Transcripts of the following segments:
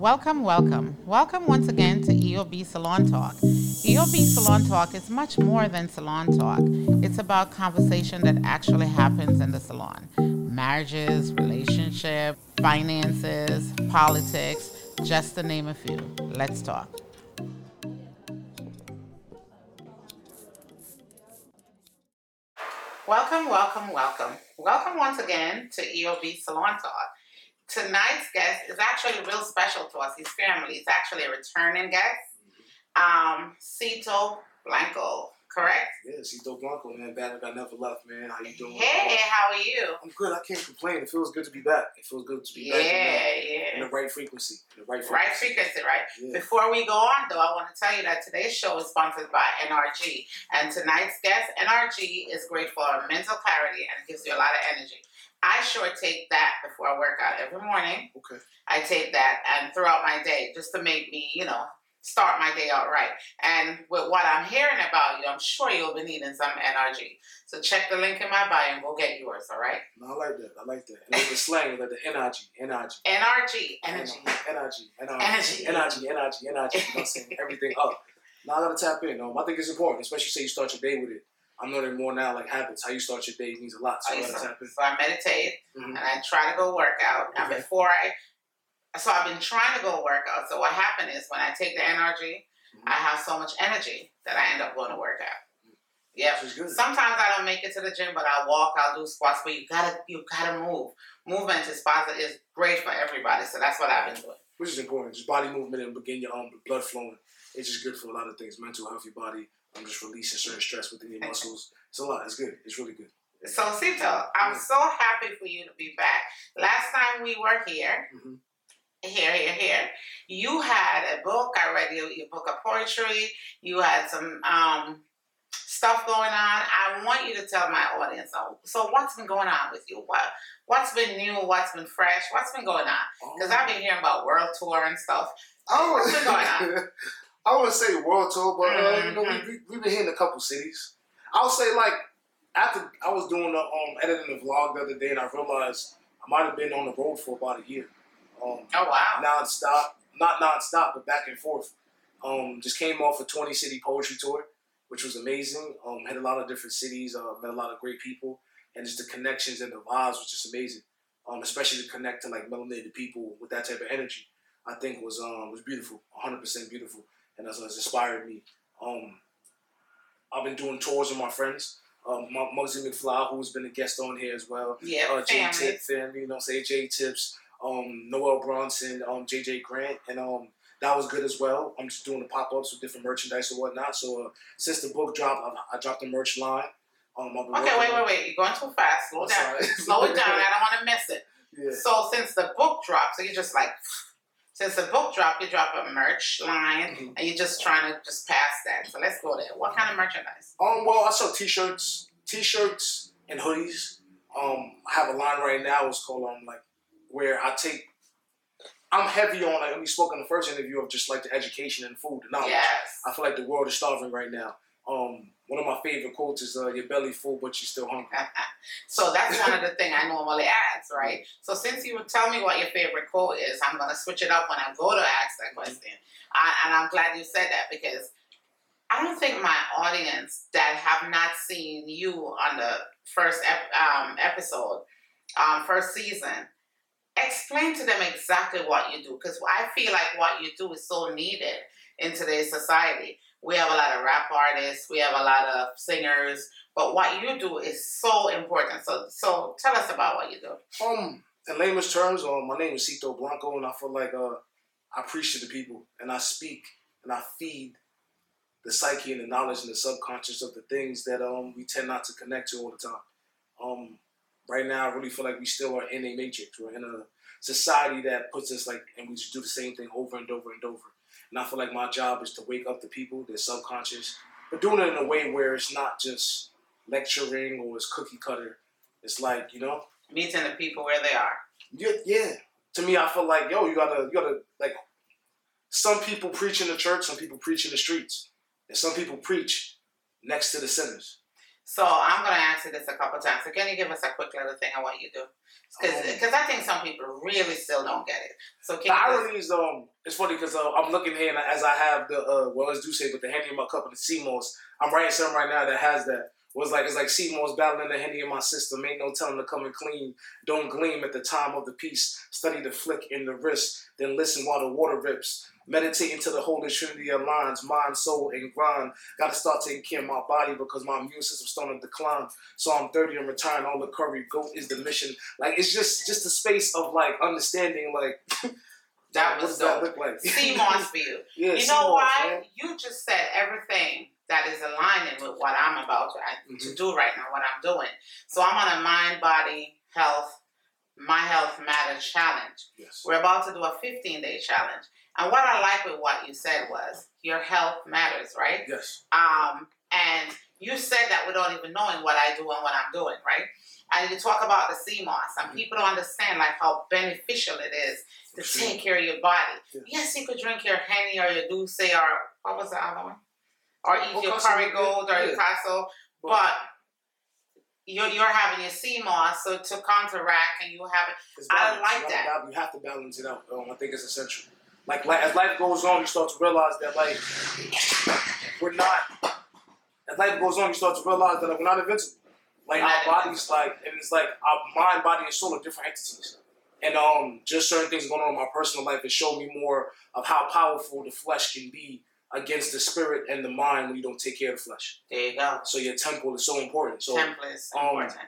Welcome, welcome. Welcome once again to EOB Salon Talk. EOB Salon Talk is much more than salon talk. It's about conversation that actually happens in the salon. Marriages, relationship, finances, politics, just to name a few. Let's talk. Welcome, welcome, welcome. Welcome once again to EOB Salon Talk. Tonight's guest is actually real special to us. He's family. He's actually a returning guest. Um, Cito Blanco correct? Yeah, Cito Blanco, man. Bad like I never left, man. How you doing? Hey, how are you? I'm good. I can't complain. It feels good to be back. It feels good to be yeah, back. Yeah, yeah. In the right frequency. The right frequency. Right frequency, right? Yeah. Before we go on, though, I want to tell you that today's show is sponsored by NRG. And tonight's guest, NRG, is great for mental clarity and gives you a lot of energy. I sure take that before I work out every morning. Okay. I take that and throughout my day just to make me, you know, start my day out right. And with what I'm hearing about you, I'm sure you'll be needing some NRG. So check the link in my bio and we'll get yours, all right? No, I like that. I like that. And the slang, like the NRG, NRG. NRG, energy. Energy, energy, energy, energy, energy, energy. You know saying? Everything up. Now I gotta tap in. Um, I think it's important, especially say you start your day with it. I'm learning more now, like habits. How you start your day means a lot. So I, gotta tap in. So I meditate mm-hmm. and I try to go work out. Okay. And before I so I've been trying to go work out. So what happened is when I take the NRG, mm-hmm. I have so much energy that I end up going to work out. Yeah. Sometimes I don't make it to the gym, but I walk, I'll do squats, but you gotta you gotta move. Movement is positive is great for everybody. So that's what I've been doing. Which is important. Just body movement and begin your own blood flowing. It's just good for a lot of things. Mental health, your body. I'm just releasing certain stress within your muscles. It's a lot. It's good. It's really good. So Cito, I'm so happy for you to be back. Last time we were here, mm-hmm here, here, here. You had a book. I read your, your book of poetry. You had some um, stuff going on. I want you to tell my audience. So, so what's been going on with you? What What's been new? What's been fresh? What's been going on? Because. I've been hearing about world tour and stuff. Oh, what's been going on? I wouldn't say world tour, but uh, you know, we, we, we've been hitting a couple cities. I'll say like after I was doing the um, editing the vlog the other day, and I realized I might have been on the road for about a year. Um, oh wow! Nonstop, not nonstop, but back and forth. Um, just came off a 20 city poetry tour, which was amazing. Um, had a lot of different cities, uh, met a lot of great people, and just the connections and the vibes was just amazing. Um, especially to connect to like melanated people with that type of energy, I think was um was beautiful, 100 percent beautiful, and that's what inspired me. Um, I've been doing tours with my friends. Um, Muggsy McFly, who's been a guest on here as well. Yeah, uh, J Tip family, you know, say J Tips, um, Noel Bronson, um, JJ Grant, and um, that was good as well. I'm just doing the pop ups with different merchandise and whatnot. So uh, since the book dropped, I, I dropped the merch line. Um, okay, wait, wait, wait. You're going too fast. Slow down. Slow it down. I don't want to miss it. Yeah. So since the book dropped, so you're just like, since the book dropped, you drop a merch line, mm-hmm. and you're just trying to just pass that. So let's go there. What kind of merchandise? Um, well, I sell t-shirts, t-shirts and hoodies. Um, I have a line right now. It's called um like where I take I'm heavy on like we spoke in the first interview of just like the education and food and knowledge. Yes. I feel like the world is starving right now. Um, one of my favorite quotes is uh, "Your belly full, but you're still hungry." so that's one of the things I normally ask, right? So since you would tell me what your favorite quote is, I'm gonna switch it up when I go to ask that question. I, and I'm glad you said that because I don't think my audience that have not seen you on the first ep- um, episode, um, first season, explain to them exactly what you do because I feel like what you do is so needed in today's society. We have a lot of rap artists, we have a lot of singers, but what you do is so important. So, so tell us about what you do. Um, in layman's terms, um, my name is Cito Blanco, and I feel like uh, I preach to the people, and I speak, and I feed the psyche and the knowledge and the subconscious of the things that um we tend not to connect to all the time. Um, right now, I really feel like we still are in a matrix. We're in a society that puts us like, and we just do the same thing over and over and over. And I feel like my job is to wake up the people, their subconscious, but doing it in a way where it's not just lecturing or it's cookie cutter. It's like you know, meeting the people where they are. Yeah, yeah. To me, I feel like yo, you gotta, you gotta like. Some people preach in the church, some people preach in the streets, and some people preach next to the sinners. So I'm gonna ask you this a couple times. So can you give us a quick little thing on what you do? Because Um, I think some people really still don't get it. So can you irony is, um, it's funny because uh, I'm looking here and as I have the, uh, well, as do say, but the Henny in my cup and the sea moss, I'm writing something right now that has that. Was like it's like sea moss battling the Henny in my system. Ain't no telling to come and clean. Don't gleam at the time of the piece. Study the flick in the wrist, then listen while the water rips. Meditate until the Holy Trinity aligns, mind, soul, and grind. Gotta start taking care of my body because my immune system's starting to decline. So I'm 30 and retiring all the curry. Goat is the mission. Like it's just just a space of like understanding like That was does that like? You. yeah, you know why? man. You just said everything that is aligning with what I'm about to, to Mhm. do right now, what I'm doing. So I'm on a mind, body, health, my health matters challenge. Yes. We're about to do a 15 day challenge. And what I like with what you said was your health matters, right? Yes. Um, and you said that without even knowing what I do and what I'm doing, right? And you talk about the sea moss, and people don't understand like how beneficial it is to Sure. take care of your body. Yeah. Yes, you could drink your Henny or your Douce or what was the other one? Or eat Well, your curry gold or your castle, but you're, you're having your sea moss, so to counteract and you have it. I like that. You have to balance it out. Um, I think it's essential. Like, like as life goes on, you start to realize that like we're not. As life goes on, you start to realize that like, we're not invincible. Like our bodies, like and it's like our mind, body, and soul are different entities. And um, just certain things going on in my personal life has shown me more of how powerful the flesh can be against the spirit and the mind when you don't take care of the flesh. There you go. So your temple is so important. So Temple is um, important.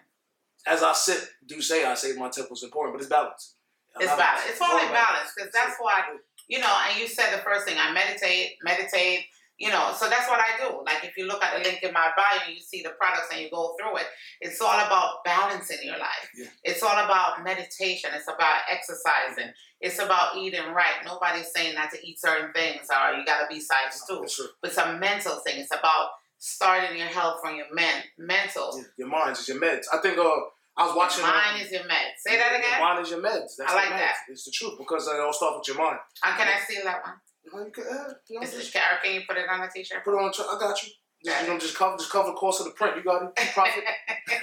as I sit, do say I say my temple is important, but it's balance. It's balance. It's only balance because that's why you know. And you said the first thing I meditate, meditate. You know, so that's what I do. Like if you look at the link in my bio you see the products and you go through it, it's all about balancing your life. Yeah. It's all about meditation. It's about exercising. It's about eating right. Nobody's saying not to eat certain things or you got to be size two. But it's a mental thing. It's about starting your health from your men mental. Yeah, your mind is your meds. I think uh, I was watching. Mine uh, is your med. Say that Your again. mind is your meds. That's I like meds. that. It's the truth because it all starts with your mind. How can I steal that one? Well, you can, uh, you know, Is just it, can you put it on a t-shirt? put it on. Tra- I got you. Just, you know, just cover, just cover the cost of the print. You got it. Profit.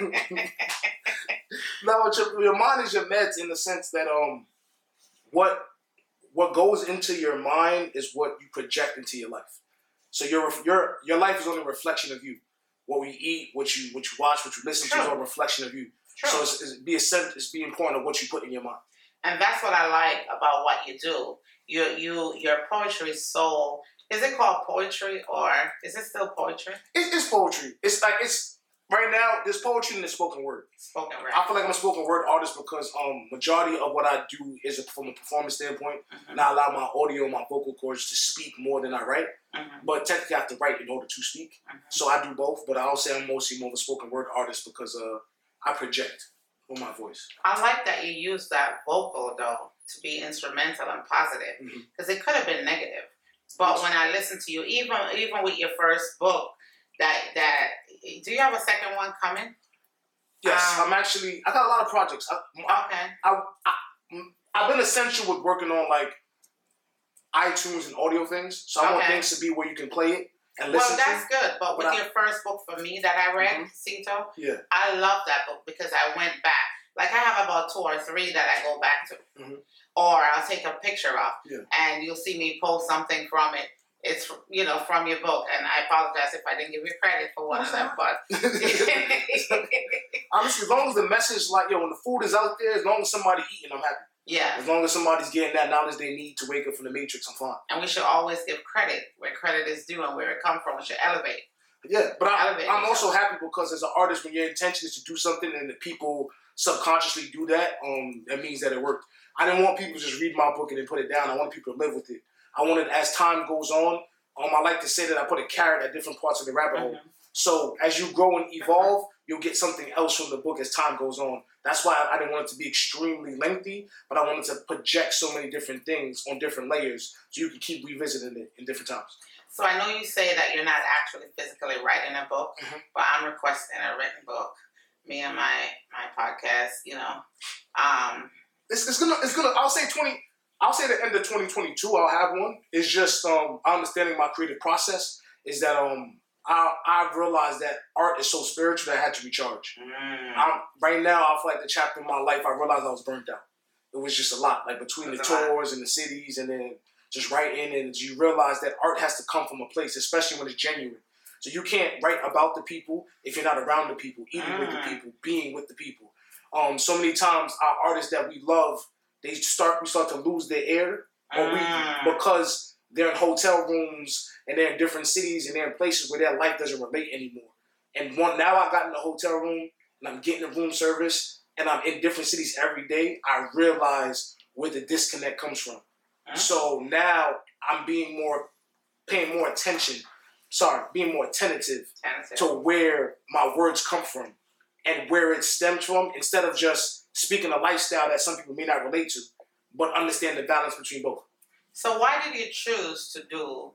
no, it's your, your mind is your meds in the sense that um, what what goes into your mind is what you project into your life. So your your your life is only a reflection of you. What we eat, what you what you watch, what you listen to is all a reflection of you. True. So it's, it's be a sense, it's be important of what you put in your mind. and that's what I like about what you do. You you your poetry is so is it called poetry or is it still poetry? It's, it's poetry. It's like it's right now. There's poetry in the spoken word. Spoken word. I feel like I'm a spoken word artist because um majority of what I do is from a performance standpoint, Mhm, and I allow my audio, my vocal cords to speak more than I write. mhm, But technically, I have to write in order to speak. mhm. So I do both. But I'll say I'm mostly more of a spoken word artist because uh I project with my voice. I like that you use that vocal though to be instrumental and positive because it could have been negative. But when I listen to you, even even with your first book, that that do you have a second one coming? Yes, Um, I'm actually. I got a lot of projects. I, I, Okay. I've been essential with working on like iTunes and audio things. So I want things to be where you can play it Well, that's to. good. But with I- your first book for me that I read, Mhm. Cito, Yeah. I love that book because I went back. Like I have about two or three that I go back to, Mhm. or I'll take a picture of, Yeah. and you'll see me post something from it. It's you know from your book, and I apologize if I didn't give you credit for one of them, but Honestly, as long as the message, like, yo, when the food is out there, as long as somebody eating, I'm happy. Yeah. As long as somebody's getting that knowledge they need to wake up from the matrix, I'm fine. And we should always give credit where credit is due and where it come from. We should elevate. Yeah, but I, Elevate I'm also happy because as an artist, when your intention is to do something and the people subconsciously do that, um, that means that it worked. I didn't want people to just read my book and then put it down. I wanted people to live with it. I wanted, as time goes on, um, I like to say that I put a carrot at different parts of the rabbit hole. Mhm. So as you grow and evolve, you'll get something else from the book as time goes on. That's why I didn't want it to be extremely lengthy, but I wanted to project so many different things on different layers so you can keep revisiting it in different times. So I know you say that you're not actually physically writing a book, Mhm. but I'm requesting a written book. Me and my my podcast, you know. Um, It's, it's gonna it's gonna I'll say twenty I'll say the end of twenty twenty two I'll have one. It's just um understanding my creative process is that um I I realized that art is so spiritual that I had to recharge. Mm. I'm, right now, I feel like the chapter of my life, I realized I was burnt out. It was just a lot, like between That's the tours and the cities, and then just writing, and you realize that art has to come from a place, especially when it's genuine. So you can't write about the people if you're not around the people, eating with the Mm. people, being with the people. Um, so many times, our artists that we love, they start we start to lose their air, or we Mm. because they're in hotel rooms and they're in different cities and they're in places where their life doesn't relate anymore. And one now I got in the hotel room and I'm getting the room service and I'm in different cities every day. I realize where the disconnect comes from. Mm. So now I'm being more paying more attention. Sorry, being more attentive Tentative. to where my words come from and where it stems from instead of just speaking a lifestyle that some people may not relate to, but understand the balance between both. So why did you choose to do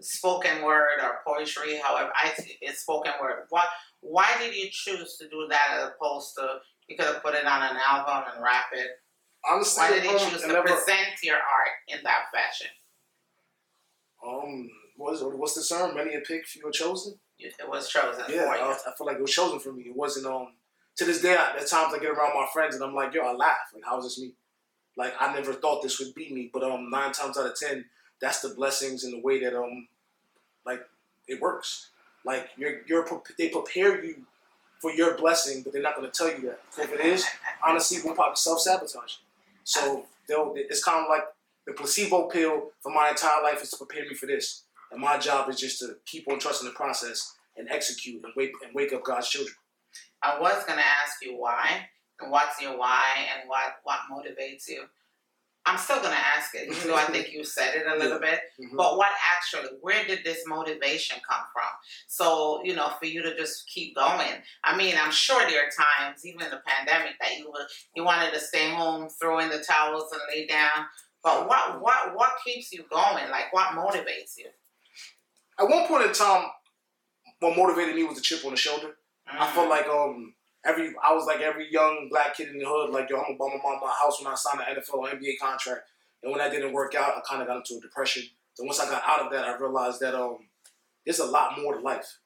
spoken word or poetry? However, I it's spoken word. Why why did you choose to do that as opposed to you could have put it on an album and rap it? Honestly, Why did you um, choose to never- present your art in that fashion? Um, what is what's the term? Many a pick, few are chosen. It was chosen Yeah. I, I feel like it was chosen for me. It wasn't um. To this day, at times I get around my friends and I'm like, yo, I laugh. Like, how is this me? Like, I never thought this would be me. But um, nine times out of ten, that's the blessings and the way that um, like it works. Like you're you're they prepare you for your blessing, but they're not going to tell you that. If it is, honestly, we'll probably self sabotage. So they'll. It's kind of like the placebo pill for my entire life is to prepare me for this, and my job is just to keep on trusting the process and execute and wake and wake up God's children. I was gonna ask you why and what's your why and what what motivates you. I'm still gonna ask it, even though I think you said it a little bit. Mhm. But what actually, where did this motivation come from? So, you know, for you to just keep going. I mean, I'm sure there are times, even in the pandemic, that you were you wanted to stay home, throw in the towels and lay down. But what what what keeps you going? Like what motivates you? At one point in time, what motivated me was the chip on the shoulder. I Mm. felt like um every I was like every young black kid in the hood, like yo, I'm gonna buy my mom my house when I signed an NFL or NBA contract. And when that didn't work out, I kind of got into a depression. So once I got out of that, I realized that um there's a lot more to life.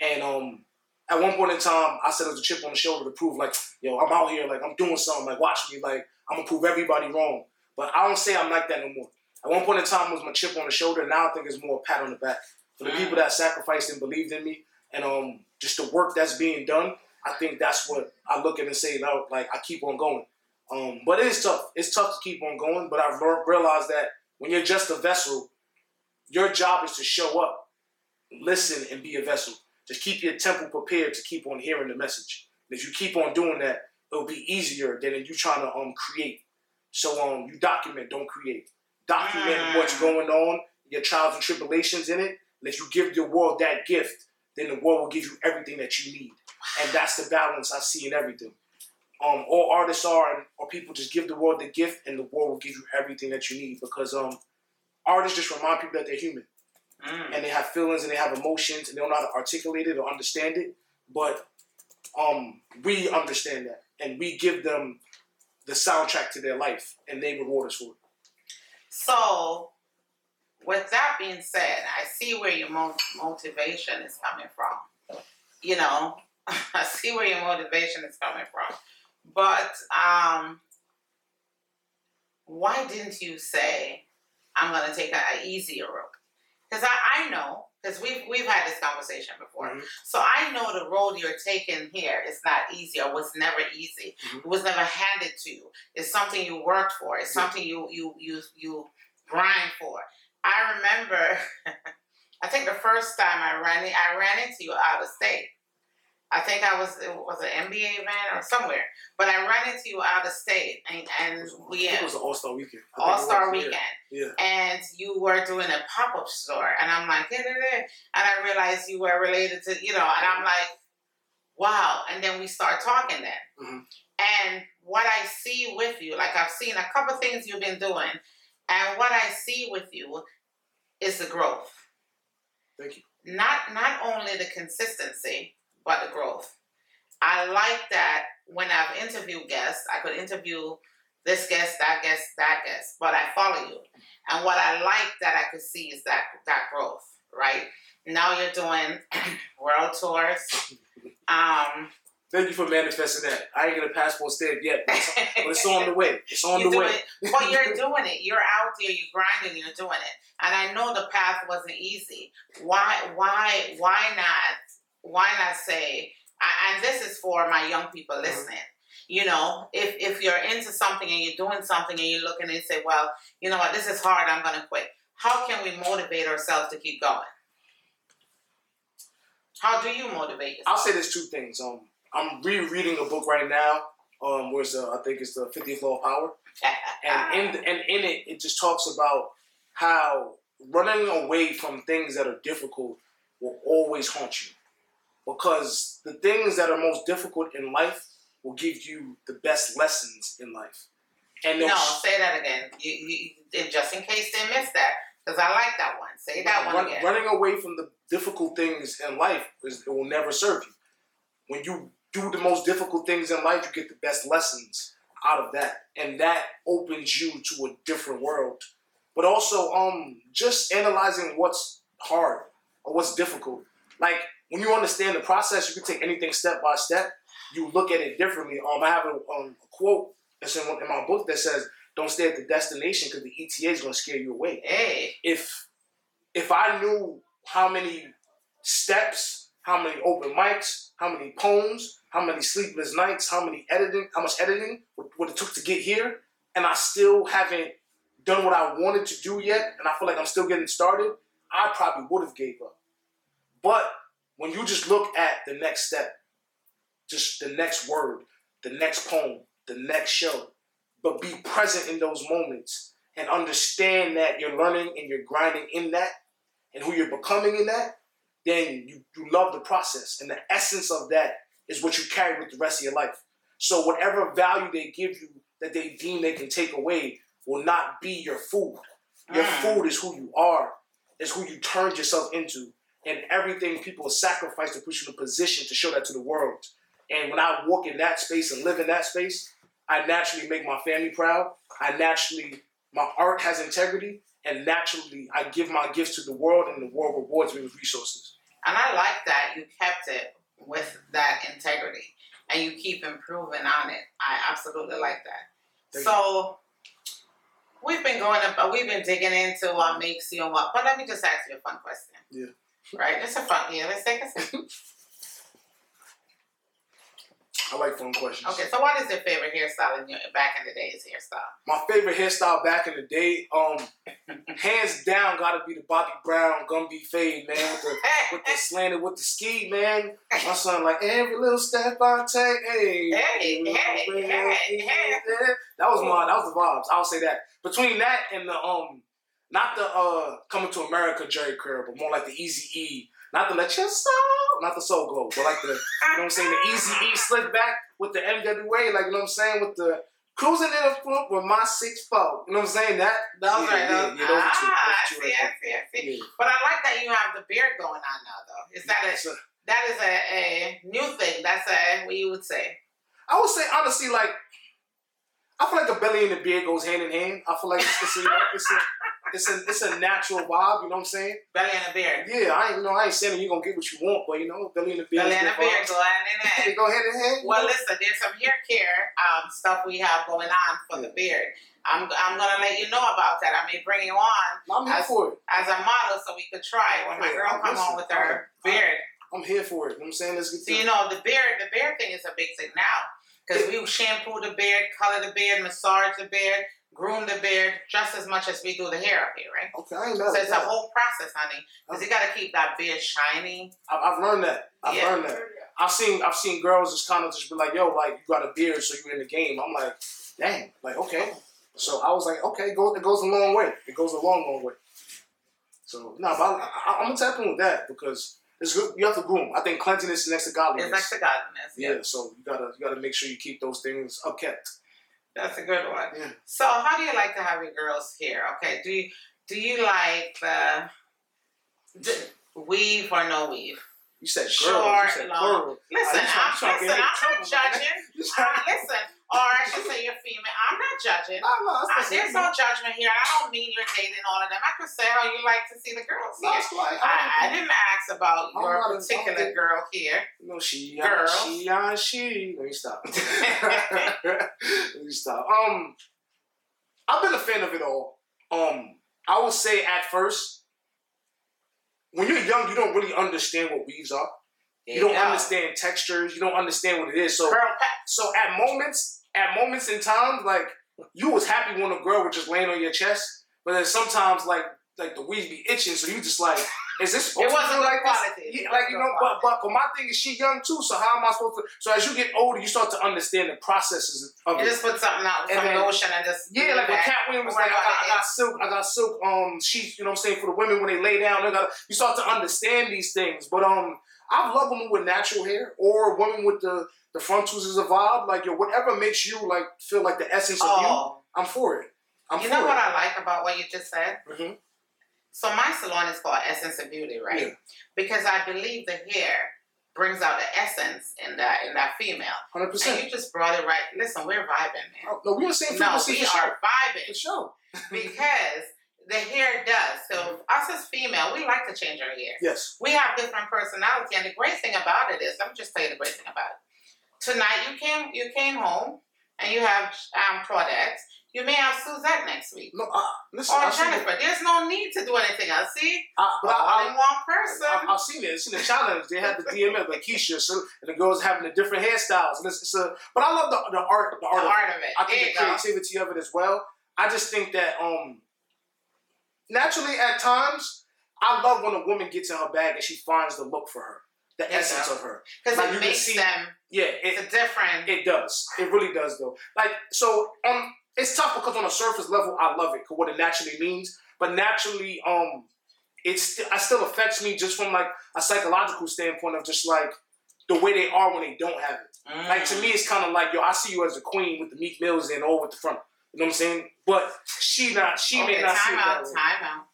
And um at one point in time, I said it was a chip on the shoulder to prove like yo, I'm out here, like I'm doing something, like watch me, like I'm gonna prove everybody wrong. But I don't say I'm like that no more. At one point in time, it was my chip on the shoulder. Now I think it's more a pat on the back for the Mm. people that sacrificed and believed in me, and um just the work that's being done. I think that's what I look at and say, no, like I keep on going. Um, but it is tough. It's tough to keep on going. But I've realized that when you're just a vessel, your job is to show up, listen, and be a vessel. Just keep your temple prepared to keep on hearing the message. And if you keep on doing that, it'll be easier than if you trying to um create. So um, you document, don't create. Document Mm. what's going on, your trials and tribulations in it. And if you give the world that gift, then the world will give you everything that you need. And that's the balance I see in everything. Um, all artists are, and or people just give the world the gift, and the world will give you everything that you need. Because um, artists just remind people that they're human, Mm. and they have feelings, and they have emotions, and they don't know how to articulate it or understand it. But um, we understand that, and we give them the soundtrack to their life, and they reward us for it. So, with that being said, I see where your mo- motivation is coming from. You know, I see where your motivation is coming from. But um, why didn't you say, I'm going to take a, a easier road? Because I, I know, because we've, we've had this conversation before. Mhm. So I know the road you're taking here is not easy or was never easy. Mhm. It was never handed to you. It's something you worked for. It's something you you you you grind for. I remember, I think the first time I ran I ran into you out of state. I think I was it was an NBA event or somewhere, but I ran into you out of state, and and we it was an All Star Weekend. All Star Weekend, Yeah. and you were doing a pop up store, and I'm like, "Eh, eh, eh," and I realized you were related to you know, and I'm like, wow, and then we start talking then, Mhm. and what I see with you, like I've seen a couple things you've been doing, and what I see with you is the growth. Thank you. Not not only the consistency, but the growth. I like that when I've interviewed guests, I could interview this guest, that guest, that guest, but I follow you. And what I like that I could see is that that growth. right? Now you're doing world tours. Um, Thank you for manifesting that. I ain't get a passport stamp yet, but it's, but it's on the way. It's on you the way. it, but you're doing it. You're out there. You're grinding. You're doing it. And I know the path wasn't easy. Why? Why? Why not? Why not say? And this is for my young people Mhm. listening. You know, if if you're into something and you're doing something and you're looking and you say, well, you know what, this is hard. I'm gonna quit. How can we motivate ourselves to keep going? How do you motivate yourself? I'll say there's two things. Um, I'm rereading a book right now. Um, where's uh, I think it's the 50th Law of Power, and in the, and in it, it just talks about how running away from things that are difficult will always haunt you, because the things that are most difficult in life will give you the best lessons in life. And no, say that again. You, you, and just in case they missed that, because I like that one. Say that one again. Running away from the difficult things in life is, it will never serve you. When you do the most difficult things in life, you get the best lessons out of that, and that opens you to a different world. But also, um, just analyzing what's hard or what's difficult. Like when you understand the process, you can take anything step by step. You look at it differently. Um, I have a, um, a quote that's in, in my book that says, "Don't stay at the destination because the ETA is going to scare you away." Hey, if if I knew how many steps, how many open mics, how many poems, how many sleepless nights, how many editing, how much editing, what, what it took to get here, and I still haven't done what I wanted to do yet, and I feel like I'm still getting started, I probably would have gave up. But when you just look at the next step, just the next word, the next poem, the next show, but be present in those moments and understand that you're learning and you're grinding in that and who you're becoming in that, then you, you love the process. And the essence of that is what you carry with the rest of your life. So whatever value they give you that they deem they can take away will not be your food. Your Mm. food is who you are, is who you turned yourself into. And everything people sacrifice to put you in a position to show that to the world. And when I walk in that space and live in that space, I naturally make my family proud. I naturally, my art has integrity, and naturally, I give my gifts to the world, and the world rewards me with resources. and I like that you kept it with that integrity, and you keep improving on it. I absolutely like that. Thank so. We've been going up, we've been digging into what makes you and what. But let me just ask you a fun question. Yeah. Right. It's a fun. Yeah. Let's take a second. I like fun questions. Okay. So, what is your favorite hairstyle in your back in the days hairstyle? My favorite hairstyle back in the day, um, hands down, gotta be the Bobby Brown Gumby fade, man, with the with the slanted with the ski, man. My son like every little step I take, hey, Hey, hey, hey, hey. That was my that was the vibes. I'll say that. Between that and the um, not the uh coming to America Jheri Curl, but more like the Easy E. Not the let your soul, not the Soul Glo, but like the you know what I'm saying, the Easy E slip back with the NWA, like you know what I'm saying, with the cruising in the front with my six four. You know what I'm saying? That Those yeah, are yeah, yeah, those two- ah, I those two see, right I see, I see. yeah. But I like that you have the beard going on now, though. Is that a that is a, a new thing? That's a what you would say. I would say honestly, like I feel like the belly and the beard goes hand in hand. I feel like it's, it's a it's a it's a it's a natural vibe. You know what I'm saying? Belly and a beard. Yeah, I ain't you know I ain't saying you're gonna get what you want, but you know belly and the beard. Belly and a go hand. They go in hand. you Well, know? listen, there's some hair care um, stuff we have going on for the beard. I'm, I'm gonna let you know about that. I may bring you on I'm here as- for it. as a model so we could try it when my girl come on with her beard. I'm here for it. You know what I'm saying? Let's get So you know the beard, the beard thing is a big thing now because we shampoo the beard, color the beard, massage the beard, groom the beard just as much as we do the hair up here, right? Okay, I mad So it's a whole process, honey, because you got to keep that beard shiny. I've, I've learned that. I've Yeah. learned that. I've seen I've seen girls just kind of just be like, yo, like you got a beard, so you're in the game. I'm like, dang, like okay. So I was like, okay, go, it goes a long way. It goes a long, long way. So no, but I, I, I'm gonna tap in with that because it's good. You have to groom. I think cleanliness is next to godliness. It's like the godliness. yeah. So you gotta you gotta make sure you keep those things upkept. That's a good one. Yeah. So how do you like to have your girls' here? Okay, do you do you like the, the weave or no weave? You said girl. Short, you said long. plural. Listen, I'm, you trying to listen, get me in I'm not judging. Uh, listen, or I should say you're female. I'm not judging. No, no, I, there's no judgment here. I don't mean you're dating all of them. I could say how you like to see the girls here. it's like, I, I didn't ask about I'm your particular girl here. No, she, Girl. she, uh, she. Let me stop. Let me stop. Um, I've been a fan of it all. Um, I would say at first, when you're young, you don't really understand what weaves are. You don't understand textures. You don't understand what it is. So, Girl, so at moments, at moments in time, like you was happy when a girl was just laying on your chest, but then sometimes like like the weeds be itching, so you just like, is this? it wasn't like this? quality. Yeah, like you know, but, but but my thing is she young too. So how am I supposed to? So as you get older, you start to understand the processes of You it. just put something out, And some then- lotion, and just Yeah, like when. Katt Williams was like, I got, I got silk, I got silk um sheets. You know what I'm saying for the women when they lay down. They got you start to understand these things. But um, I love women with natural hair or women with the the frontals is a vibe. Like yo, whatever makes you like feel like the essence of you. Oh, I'm for it. I'm you know it. what I like about what you just said? Mhm. So my salon is called Essence of Beauty, right? Yeah. Because I believe the hair brings out the essence in that in that female. Hundred percent. you just brought it right. Listen, we're vibing, man. No, we are the same No, we for sure. are vibing. For sure. because the hair does. So us as female, we like to change our hair. Yes. We have different personality, and the great thing about it is, let me just tell you the great thing about it. Tonight you came you came home and you have um, Claudette. You may have Suzette next week. No, uh, listen. Or I've. Jennifer. There's no need to do anything else. See? I, but I, All I, in one person. I, I've seen it. I've seen the challenge. They had the DMF, like Keisha, so, and the girls having the different hairstyles. And it's, it's a, but I love the, the art, the the art. of it. art of it. I think the go. creativity of it as well. I just think that um naturally at times I love when a woman gets in her bag and she finds the look for her, the Yeah. essence of her. Because Like, you it can makes see- them, Yeah, it's a different. it does. It really does though. Like so um it's tough because on a surface level I love it 'cause what it naturally means, but naturally um it's it still affects me just from like a psychological standpoint of just like the way they are when they don't have it. Like to me, it's kind of like yo, I see you as a queen with the Meek Mills and all with the front. You know what I'm saying? But she not, she okay, may not see time it that out, way. time out.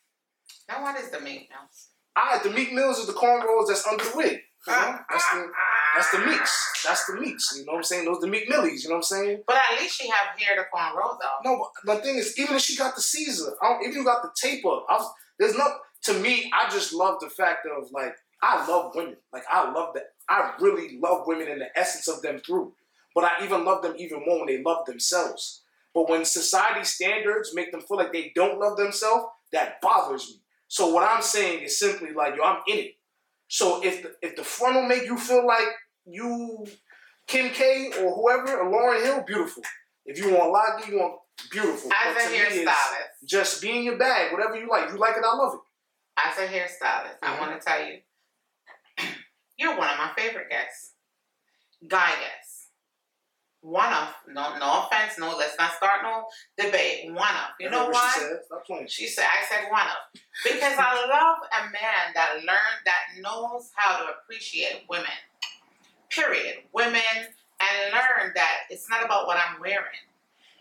Now, what is the meat mouse? I, ah, the Meek Mills is the cornrows that's under the wig. You know? Ah, that's the ah, that's the Meeks. That's the Meeks. You know what I'm saying? Those the Meek Millies. You know what I'm saying? But at least she have hair to cornrow though. No, but the thing is, even if she got the Caesar, I don't, even got the taper, I was, there's not. To me, I just love the fact of like I love women. Like I love that. I really love women in the essence of them through. But I even love them even more when they love themselves. But when society standards make them feel like they don't love themselves, that bothers me. So what I'm saying is simply like, yo, I'm in it. So if the, if the front will make you feel like you Kim K or whoever or Lauryn Hill, beautiful. If you want Lockie, you want beautiful. As But a hairstylist, just be in your bag, whatever you like. You like it, I love it. as a hairstylist, I Mhm. want to tell you, you're one of my favorite guests. Guy guests. One of, no, no offense, no, let's not debate. One of, you know what? She said. Stop playing. She said, I said one of. Because I love a man that learned, that knows how to appreciate women. Period. Women, and learn that it's not about what I'm wearing.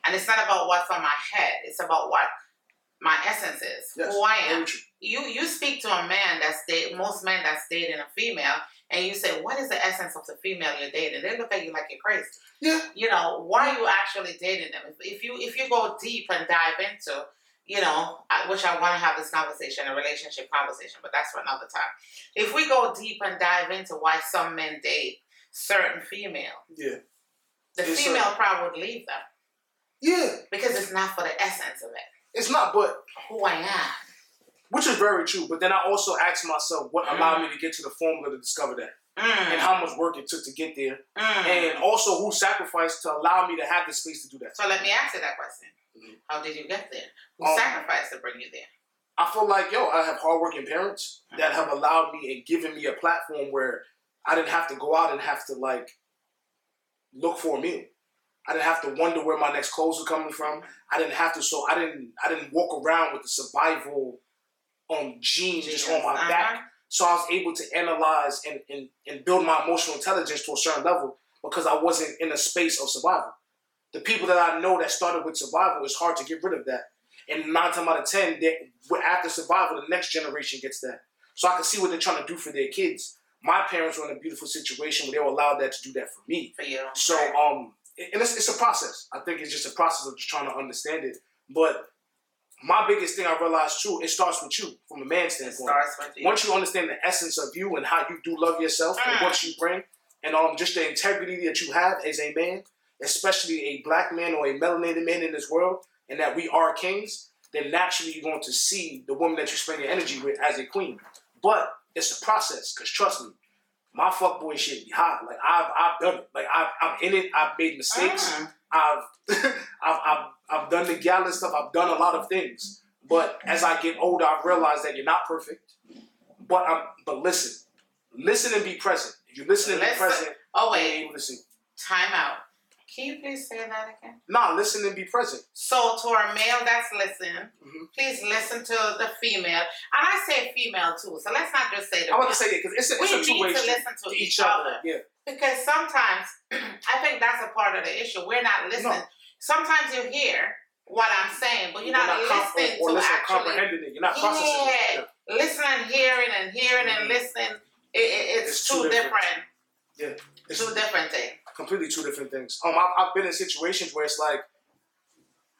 And it's not about what's on my head. It's about what my essence is, Yes, who I am. You you speak to a man that's date most men that's dating a female and you say, What is the essence of the female you're dating? They look at you like you're crazy Yeah. you know why are you actually dating them if, you if you go deep and dive into you know I, which i want to have this conversation a relationship conversation but that's for another time if we go deep and dive into why some men date certain female Yeah. the It's female a- probably would leave them Yeah. because it's not for the essence of it It's not, but who i am which is very true. But then I also ask myself, what allowed me to get to the formula to discover that, and mm, how much work it took to get there, mm. and also who sacrificed to allow me to have the space to do that. so let me ask you that question Mhm. how did you get there who Um, sacrificed to bring you there I feel like yo, I have hardworking parents that have allowed me and given me a platform where I didn't have to go out and have to like look for a meal. I didn't have to wonder where my next clothes were coming from. I didn't have to. So I didn't. I didn't walk around with the survival gene just on my Uh-huh. back. So I was able to analyze and, and and build my emotional intelligence to a certain level because I wasn't in a space of survival. The people that I know that started with survival, it's hard to get rid of that. And nine times out of ten, after survival, the next generation gets that. So I can see what they're trying to do for their kids. My parents were in a beautiful situation where they were allowed that to do that for me. for you So um, and it's, it's a process. I think it's just a process of just trying to understand it. But my biggest thing I realized too, it starts with you from a man's standpoint. starts with you. Once you understand the essence of you and how you do love yourself and Mm. what you bring, and um just the integrity that you have as a man, especially a black man or a melanated man in this world, and that we are kings, then naturally you're going to see the woman that you spend your energy with as a queen. But it's a process, cause trust me, my fuckboy shit be hot. Like I've I've done it. Like I've I'm in it. I've made mistakes. Mm. I've, I've, I've, I've done the gala stuff. I've done a lot of things. But as I get older, I've realized that you're not perfect. But I'm, but listen, listen and be present. If you listen and be present, Oh you're wait, able to see. time out. Can you please say that again? Nah, listen and be present. So to our male that's listening, Mhm. please listen to the female, and I say female too. So let's not just say the. I want to say it because it's a, we it's a need two way to listen to To each, each other. other, yeah. because sometimes I think that's a part of the issue. We're not listening. No. Sometimes you hear what I'm saying, but you're You're not, comp- listening or, or to listen, actually comprehending it. You're not processing Yeah. it. listening, hearing, and hearing and Mhm. listening. It, it, it's, It's two two different, different. Yeah. It's two different things. completely two different things. Um, I've, I've been in situations where it's like,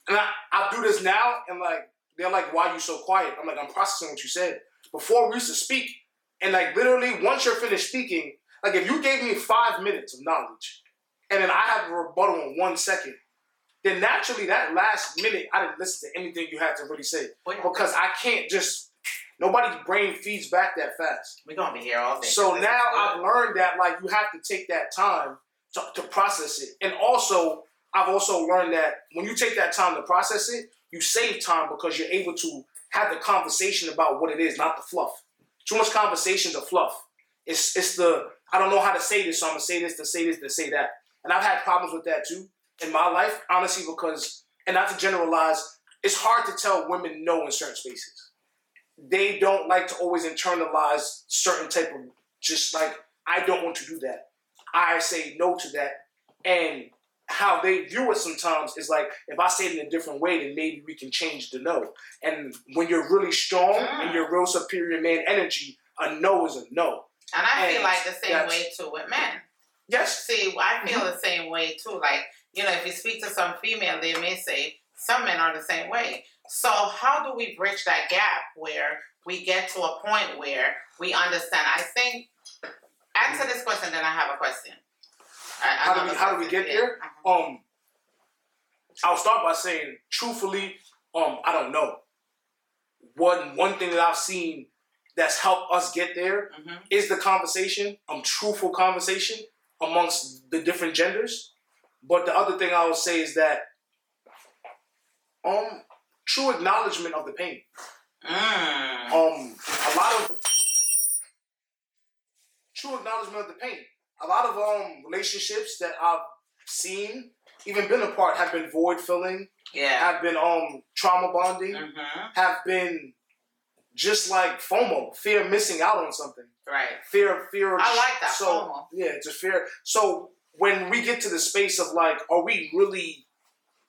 and I, I do this now, and like they're like, "Why are you so quiet?" I'm like, "I'm processing what you said." Before we used to speak, and like literally, once you're finished speaking, like if you gave me five minutes of knowledge, and then I have a rebuttal in one second, then naturally that last minute I didn't listen to anything you had to really say oh, We're, because I can't just. Nobody's brain feeds back that fast. we're gonna be here all day. So now. I've learned that like you have to take that time to, to process it. And also I've also learned that when you take that time to process it, you save time because you're able to have the conversation about what it is, not the fluff. Too much conversations are fluff. It's it's the I don't know how to say this, so I'm gonna say this to say this to say that. And I've had problems with that too in my life, honestly, because and not to generalize, it's hard to tell women no in certain spaces they don't like to always internalize certain type of just like I don't want to do that. I say no to that. And how they view it sometimes is like if I say it in a different way, then maybe we can change the no. And when you're really strong and Mm. you're real superior man energy, a no is a no. and I feel like the same way too with men. Yes. See, I feel Mm-hmm. the same way too. Like, you know, if you speak to some female, they may say some men are the same way. So, how do we bridge that gap where we get to a point where we understand? I think, answer this question, then I have a question. I- How do we how do we get there? Um I'll start by saying truthfully, um, I don't know. One one thing that I've seen that's helped us get there Mhm. is the conversation, um, truthful conversation amongst the different genders. But the other thing I would say is that um true acknowledgement of the pain. Mm. Um a lot of true acknowledgement of the pain. A lot of um relationships that I've seen, even been apart, have been void filling, Yeah. have been um trauma bonding, hmm have been just like FOMO, fear of missing out on something. Right. fear fear of I like that, so FOMO. yeah just fear so when we get to the space of like are we really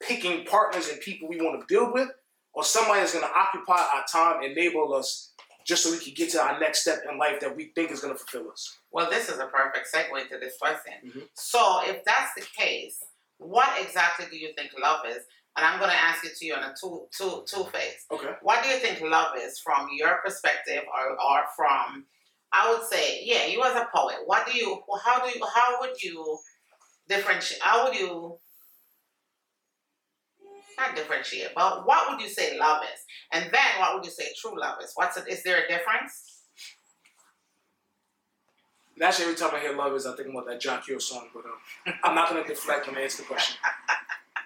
picking partners and people we want to build with or somebody that's going to occupy our time enable us just so we can get to our next step in life that we think is going to fulfill us Well, this is a perfect segue to this question. Mhm. So, if that's the case, what exactly do you think love is? And I'm going to ask it to you in a two, two, two phase. okay What do you think love is from your perspective, or, or from? I would say, yeah, you as a poet. What do you? How do you? How would you differentiate? How would you? Not differentiate, but what would you say love is? And then what would you say true love is? What's it? Is there a difference? naturally every time i hear love is i think about that john Cure song but um, i'm not going to deflect when i answer the question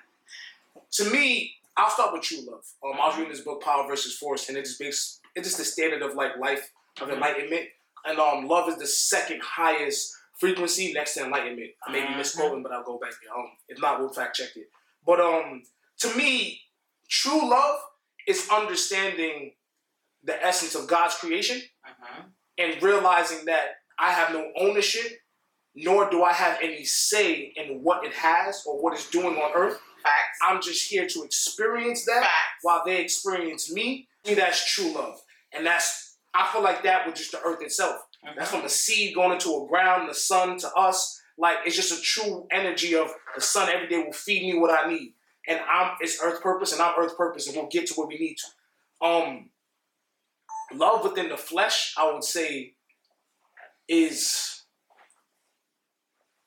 to me i'll start with true love um, i was reading this book power versus force and it just makes it's just the standard of like life of enlightenment and um love is the second highest frequency next to enlightenment i may be Mhm. misquoting but i'll go back there um if not we'll fact check it but um to me true love is understanding the essence of god's creation hmm and realizing that I have no ownership, nor do I have any say in what it has or what it's doing on earth. Facts. I'm just here to experience that Facts. while they experience me, that's true love. And that's, I feel like that with just the earth itself. That's from the seed going into a ground, the sun to us, Like it's just a true energy of the sun every day will feed me what I need, and I'm it's Earth purpose, and I'm Earth purpose, and we'll get to where we need to. Um, love within the flesh, I would say, is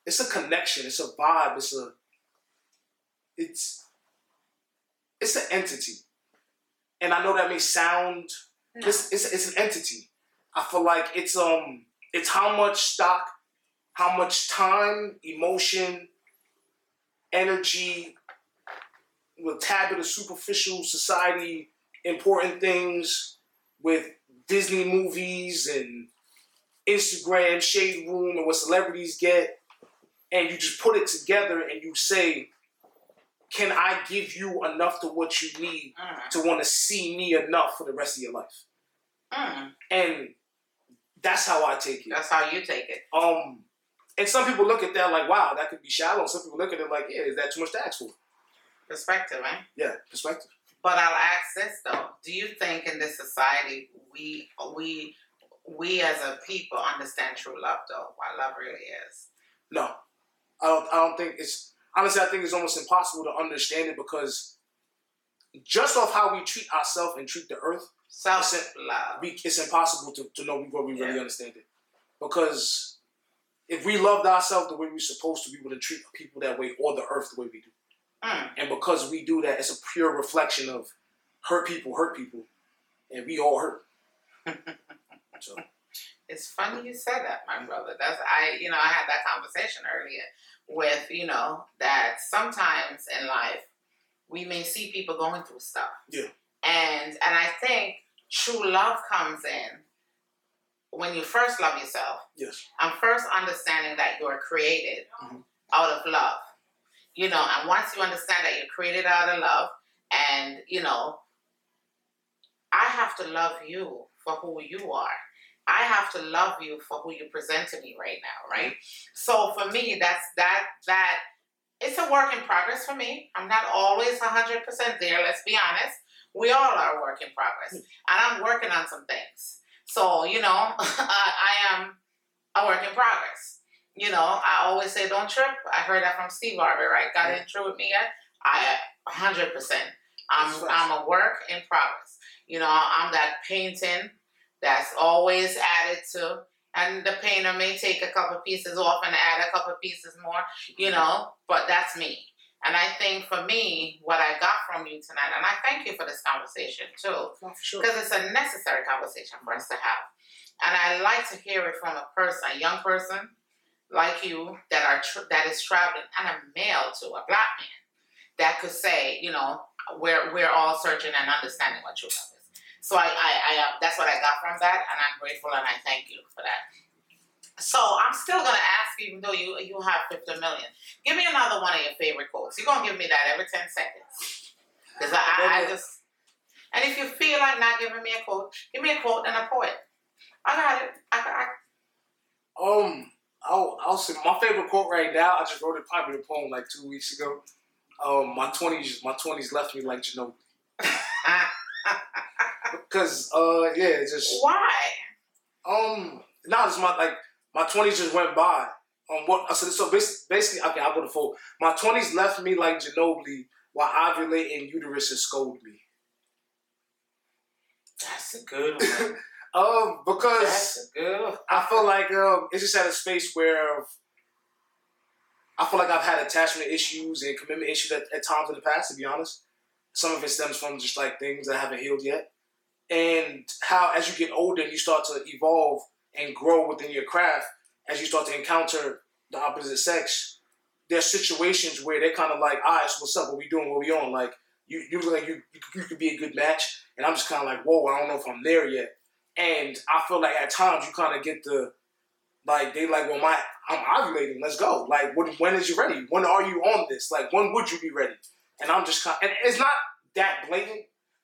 it's a connection, it's a vibe, it's a it's it's an entity, and I know that may sound No. it's, it's it's an entity. I feel like it's um it's how much stock, how much time, emotion, energy, with tad bit of the superficial society, important things with Disney movies and Instagram shade room and what celebrities get, and you just put it together and you say, "Can I give you enough to what you need Mm. to want to see me enough for the rest of your life?" Mm. and that's how I take it. That's how you take it. Um, and some people look at that like, wow, that could be shallow. Some people look at it like, yeah, is that too much to ask for? Perspective, eh? Yeah, perspective. But I'll ask this though: Do you think in this society we we we as a people understand true love though? What love really is? No, I don't. I don't think it's honestly. I think it's almost impossible to understand it because just off how we treat ourselves and treat the earth, Self love. we, it's impossible to, to know where we really Yeah. understand it. Because if we loved ourselves the way we're supposed to, we wouldn't treat people that way or the earth the way we do. Mm. And because we do that, it's a pure reflection of hurt people hurt people, and we all hurt. so It's funny you said that, my brother. That's I, you know, I had that conversation earlier with, you know, that sometimes in life we may see people going through stuff. Yeah. And and I think true love comes in when you first love yourself yes, and first understanding that you are created Mhm. out of love. You know, and once you understand that you're created out of love, and you know, I have to love you for who you are. I have to love you for who you present to me right now, right? So for me, that's that that it's a work in progress for me. I'm not always 100% there, let's be honest. We all are a work in progress. And I'm working on some things. So, you know, I, I am a work in progress. You know, I always say don't trip. I heard that from Steve Harvey, right? God ain't true with me yet. I 100%. I'm, I'm a work in progress. You know, I'm that painting that's always added to, and the painter may take a couple pieces off and add a couple pieces more, you know, but that's me. And I think for me, what I got from you tonight, and I thank you for this conversation too, for sure. because it's a necessary conversation for us to have. And I like to hear it from a person, a young person like you that are tr- that is traveling, and a male to a black man that could say, you know, we're we're all searching and understanding what true love is. So I, I, I uh, that's what I got from that, and I'm grateful and I thank you for that. So I'm still gonna ask you, even though you you have 50 million, give me another one of your favorite quotes. You're gonna give me that every 10 seconds, because I, I, I just and if you feel like not giving me a quote, give me a quote and a poet. I got it. I got. I, Um, I'll, I'll say my favorite quote right now. I just wrote a popular poem like two weeks ago. Um, my twenties, my twenties left me like Ginobili. Cause uh, yeah, just why? um, now it's my like my twenties just went by. Um, what so so basically, okay, I'll go to full. My twenties left me like Ginobili, while ovulating uterus is scold me. That's a good one. Um, because good. I feel like um, it's just at a space where I feel like I've had attachment issues and commitment issues at, at times in the past. To be honest, some of it stems from just like things that haven't healed yet, and how as you get older, you start to evolve and grow within your craft. As you start to encounter the opposite sex, there's situations where they're kind of like, "All right, so what's up? What we doing? What we on?" Like you, you look like you, you, could be a good match, and I'm just kind of like, "Whoa, I don't know if I'm there yet." And I feel like at times you kind of get the like they like, well, my I'm ovulating. Let's go. Like, when, when is you ready? When are you on this? Like, when would you be ready? And I'm just kind, of, and it's not that blatant,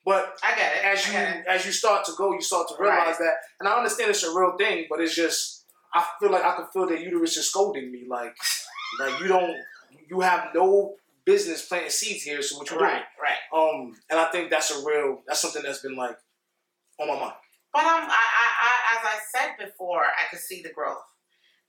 but I get it. as you it. as you start to go, you start to realize that. And I understand it's a real thing, but it's just I feel like I can feel that uterus is scolding me. Like, like you don't, you have no business planting seeds here. So what you doing? Right, right. Um, and I think that's a real, that's something that's been like on my mind. But um, I, I, I, as I said before, I could see the growth.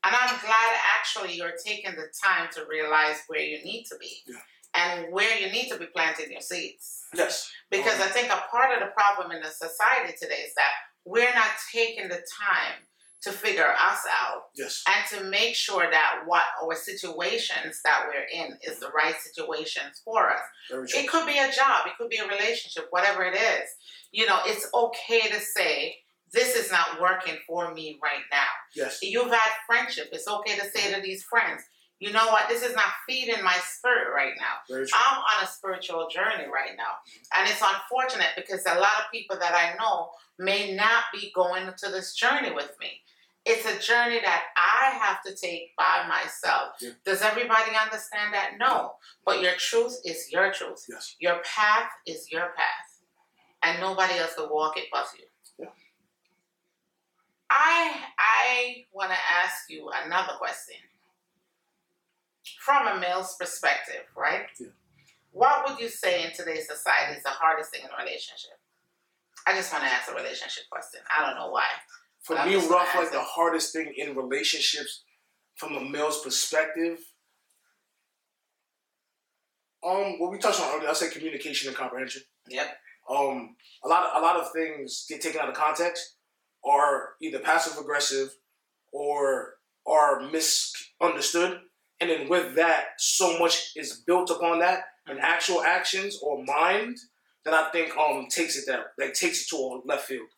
And I'm glad actually you're taking the time to realize where you need to be Yeah. And where you need to be planting your seeds. Yes. Because Um, I think a part of the problem in the society today is that we're not taking the time to figure us out Yes. and to make sure that what our situations that we're in is the right situations for us. It could be a job, it could be a relationship, whatever it is. You know, it's okay to say, this is not working for me right now. Yes. You've had friendship, it's okay to say to these friends, you know what, this is not feeding my spirit right now. I'm on a spiritual journey right now. Mm-hmm. And it's unfortunate because a lot of people that I know may not be going to this journey with me. It's a journey that I have to take by myself. Yeah. Does everybody understand that? No. But your truth is your truth. Yes. Your path is your path. And nobody else will walk it but you. Yeah. I I wanna ask you another question. From a male's perspective, right? Yeah. What would you say in today's society is the hardest thing in a relationship? I just want to ask a relationship question. I don't know why. For me, just what I feel like ask the hardest thing in relationships from a male's perspective, um, what we touched on earlier, I said communication and comprehension. Yep. Um, a lot of a lot of things get taken out of context, are either passive aggressive, or are misunderstood, and then with that, so much is built upon that and actual actions or mind that I think um takes it that like takes it to a left field.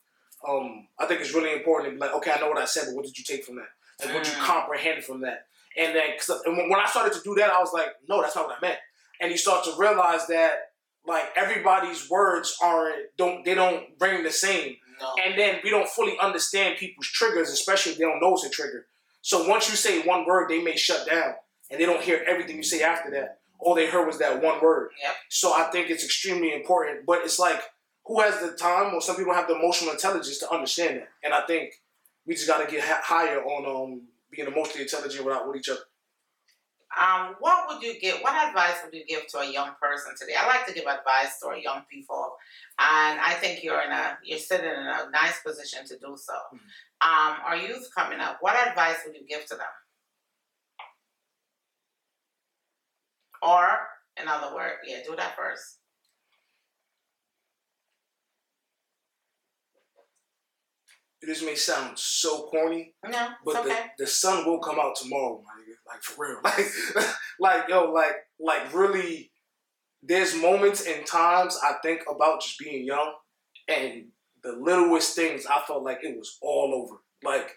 Um, I think it's really important to be like, okay, I know what I said, but what did you take from that? Like, what you Mm. comprehend from that? And then, cause, and when when I started to do that, I was like, no, that's not what I meant. And you start to realize that like everybody's words aren't don't they don't ring the same No. and then we don't fully understand people's triggers, especially if they don't know it's a trigger. So once you say one word, they may shut down and they don't hear everything you say after that. All they heard was that one word. Yep. So I think it's extremely important. But it's like, who has the time, or some people have the emotional intelligence to understand that? And I think we just got to get ha- higher on um, being emotionally intelligent without with each other. Um, what would you give? What advice would you give to a young person today? I like to give advice to our young people, and I think you're in a you're sitting in a nice position to do so. Um, our youth coming up, what advice would you give to them? Or, in other words, yeah, do that first. This may sound so corny, No, but okay. the, the sun will come out tomorrow, my nigga. Like for real. Like, like yo, like like really. There's moments and times I think about just being young, and the littlest things I felt like it was all over. Like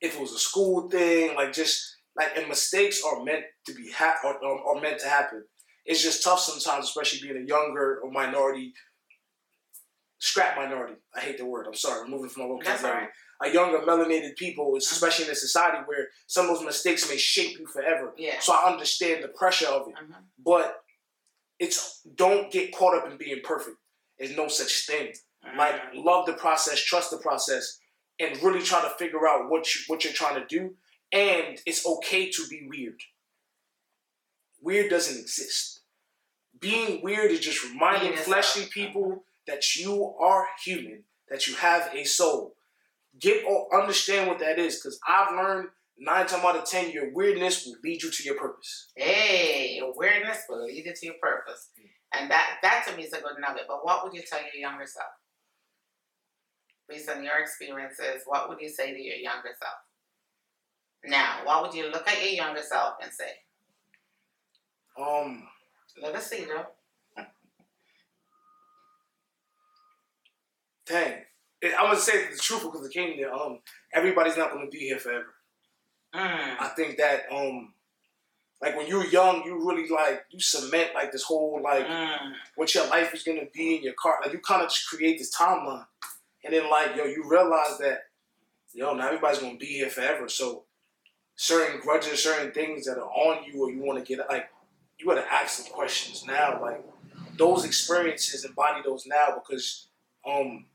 if it was a school thing, like just like and mistakes are meant to be ha- or, or, are meant to happen. It's just tough sometimes, especially being a younger or minority, scrap minority. I hate the word. I'm sorry. I'm moving from my vocabulary right. a younger melanated people, especially in a society where some of those mistakes may shape you forever. Yeah. So I understand the pressure of it. Mhm. But it's don't get caught up in being perfect. There's no such thing. Like love the process, trust the process, and really try to figure out what you what you're trying to do. And it's okay to be weird. Weird doesn't exist. Being weird is just reminding fleshly people that you are human, that you have a soul. Get or understand what that is, because I've learned nine times out of ten, your weirdness will lead you to your purpose. Hey, awareness will lead you to your purpose. And that that to me is a good nugget. But what would you tell your younger self? Based on your experiences, what would you say to your younger self? Now, what would you look at your younger self and say? Um, Let us see though. dang. I'm gonna say the truth because it came in there. Um, everybody's not gonna be here forever. Mm. I think that um, like when you're young, you really like you cement like this whole like Mm. what your life is gonna be in your car. Like you kind of just create this timeline, and then like yo, you realize that yo, now everybody's gonna be here forever. So certain grudges, certain things that are on you, or you want to get like you gotta ask some questions now. Like those experiences, embody those now because um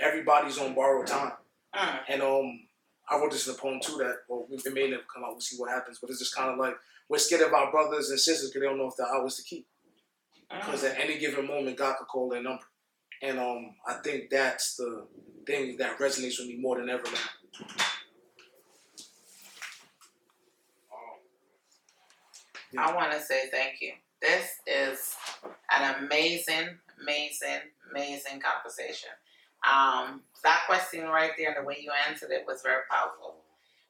everybody's on borrowed time. Mm. And um, I wrote this in a poem too that well, we it may never come out. We'll see what happens. But it's just kind of like we're scared of our brothers and sisters because they don't know if they're ours to keep. Because Mm. at any given moment, God could call their number. And um, I think that's the thing that resonates with me more than ever now. I want to say thank you. This is an amazing, amazing, amazing conversation. Um, that question right there, the way you answered it was very powerful.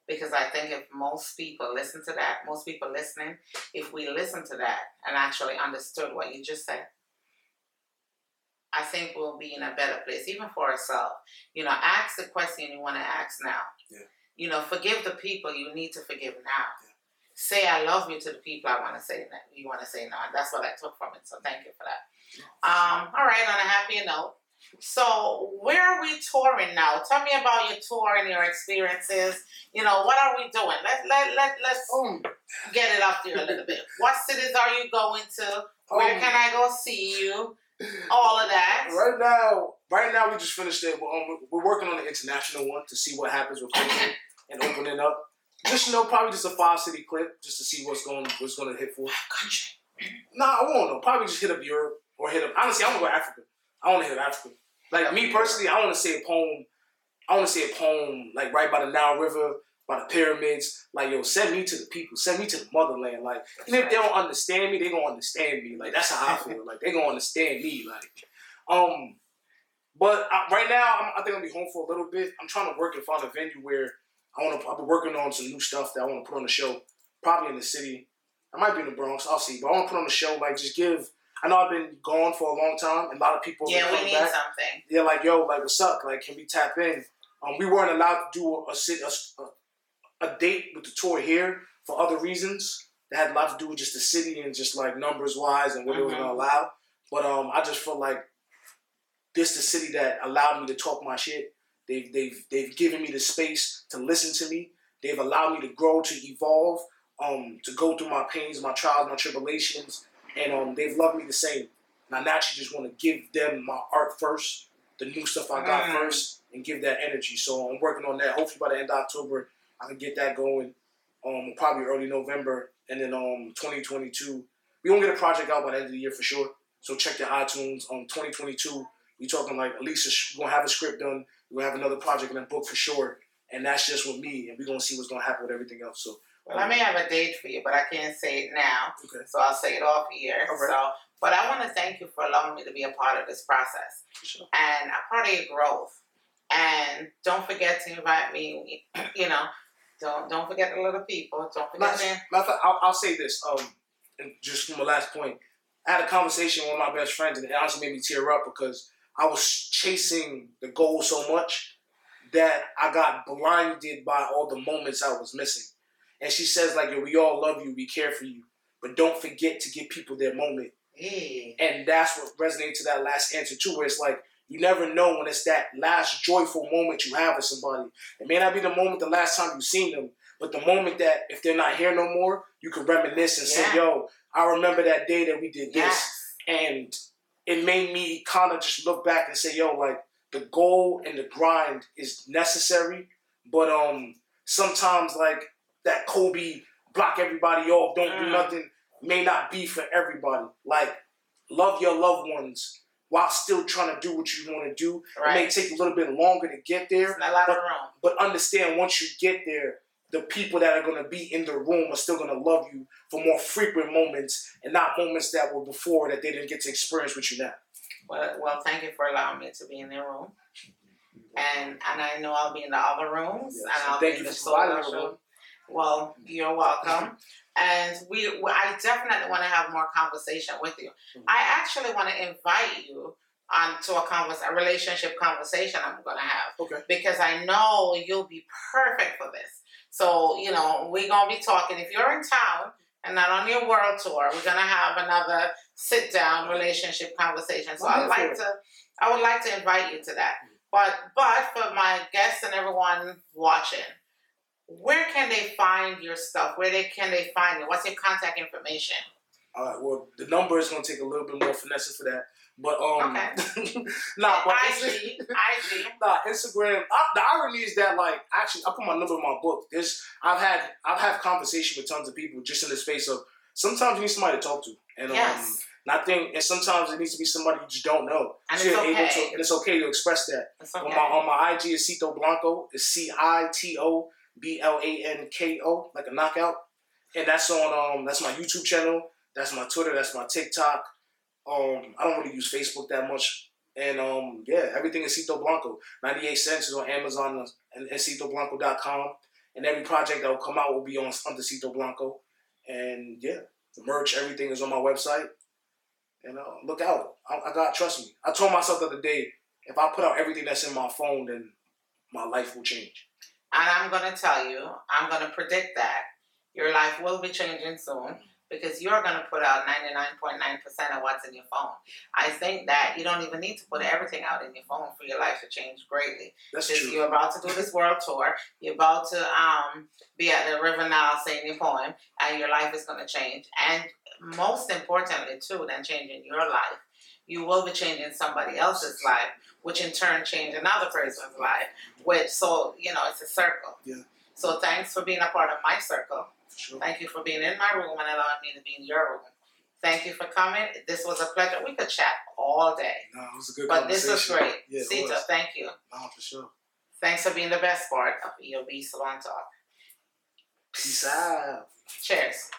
Because I think if most people listen to that, most people listening, if we listen to that and actually understood what you just said, I think we'll be in a better place, even for ourselves. You know, ask the question you want to ask now. Yeah. You know, forgive the people you need to forgive now. Yeah. Say I love you to the people I want to say that you want to say now. That's what I took from it. So thank you for that. Um, all right, on a happy note. So where are we touring now? Tell me about your tour and your experiences. You know, what are we doing? Let let let let's um, get it up there a little bit. What cities are you going to? Where um, can I go see you? all of that. Right now, right now we just finished it. We're, um, we're working on the international one to see what happens with and opening up. Just you know, probably just a five city clip, just to see what's going what's going to hit for. Country. Nah, I won't know. Probably just hit up Europe or hit up. Honestly, I want to go Africa. I want to hit Africa. Like me personally, I want to say a poem. I want to say a poem like right by the Nile River by the pyramids. Like, yo, send me to the people. Send me to the motherland. Like, even if they don't understand me, they gonna understand me. Like, that's how I feel. Like, they gonna understand me. Like, um, but I, right now, I'm, I think I'm gonna be home for a little bit. I'm trying to work and find a venue where I want to. I've been working on some new stuff that I want to put on the show. Probably in the city. I might be in the Bronx. I'll see. But I want to put on the show. Like, just give. I know I've been gone for a long time, and a lot of people. Yeah, we need back. something. Yeah, like yo, like what's up? Like, can we tap in? Um, we weren't allowed to do a, a, a, a date with the tour here for other reasons that had a lot to do with just the city and just like numbers wise and what mm-hmm. it was gonna allow. But um, I just felt like this the city that allowed me to talk my shit. They've they've they've given me the space to listen to me. They've allowed me to grow, to evolve, um, to go through my pains, my trials, my tribulations, and um, they've loved me the same. And I naturally just want to give them my art first, the new stuff I got mm. first, and give that energy. So I'm working on that. Hopefully by the end of October, I can get that going. Um, probably early November, and then um 2022. We gonna get a project out by the end of the year for sure. So check your iTunes. Um, 2022. We talking like at least we're gonna have a script done. We're gonna have another project in the book for sure, and that's just with me. And we're gonna see what's gonna happen with everything else. So. Well, I may have a date for you, but I can't say it now. Okay. So I'll say it off here. Right. So, but I want to thank you for allowing me to be a part of this process sure. and a part of your growth. And don't forget to invite me. You know, don't don't forget the little people. Don't forget them. I'll, I'll say this. Um, just from my last point, I had a conversation with my best friends, and it honestly made me tear up because I was chasing the goal so much that I got blinded by all the moments I was missing. And she says, like, yo, we all love you, we care for you, but don't forget to give people their moment. Mm. And that's what resonated to that last answer too, where it's like you never know when it's that last joyful moment you have with somebody. It may not be the moment the last time you've seen them, but the moment that if they're not here no more, you can reminisce and yeah. say, yo, I remember that day that we did this. And it made me kind of just look back and say, yo, like the goal and the grind is necessary, but um sometimes like that Kobe block everybody off, don't mm. do nothing may not be for everybody. Like love your loved ones while still trying to do what you want to do. Right. It may take a little bit longer to get there. but, but understand once you get there, the people that are going to be in the room are still going to love you for more frequent moments and not moments that were before that they didn't get to experience with you now. Well, well, thank you for allowing me to be in the room. And and I know I'll be in the other rooms, yes. and I'll thank be in the show. Well, you're welcome. and we, I definitely want to have more conversation with you. Mm-hmm. I actually want to invite you on to a convers a relationship conversation I'm going to have. Okay. Because I know you'll be perfect for this. So you know we're gonna be talking. If you're in town and not on your world tour, we're gonna have another sit down relationship conversation. So I'd like to, I would like to invite you to that. But but for my guests and everyone watching where can they find your stuff? Where they can they find you? What's your contact information? All right. Well, the number is going to take a little bit more finesse for that. But um, okay. nah, but IG, IG. Nah, Instagram. I, the irony is that like actually, I put my number in my book. There's I've had I've had conversation with tons of people just in the space of sometimes you need somebody to talk to, and um, yes. um, and I think and sometimes it needs to be somebody you just don't know. And so it's okay. To, and it's okay to express that. Okay. On my on my IG is Cito Blanko. It's C I T O B L A N K O, like a knockout. and that's on um that's my YouTube channel, that's my Twitter, that's my TikTok. Um, I don't really use Facebook that much, and um yeah, everything is Cito Blanko. Ninety eight cents is on Amazon and, and CitoBlanko.com, and every project that will come out will be on under Cito Blanko, and yeah, the merch, everything is on my website. And uh, look out, I, I got trust me. I told myself the other day, if I put out everything that's in my phone, then my life will change. And I'm going to tell you, I'm going to predict that your life will be changing soon because you're going to put out 99.9% of what's in your phone. I think that you don't even need to put everything out in your phone for your life to change greatly. That's true. you're about to do this world tour, you're about to um, be at the River Nile saying your poem, and your life is going to change. And most importantly, too, than changing your life, you will be changing somebody else's life, which in turn change another person's life. Which so you know it's a circle. Yeah. So thanks for being a part of my circle. Sure. Thank you for being in my room and allowing me to be in your room. Thank you for coming. This was a pleasure. We could chat all day, No, it was a good but this was great. Yeah, it Sita, was. thank you. No, for sure. Thanks for being the best part of EOB Salon Talk. Peace out. Cheers.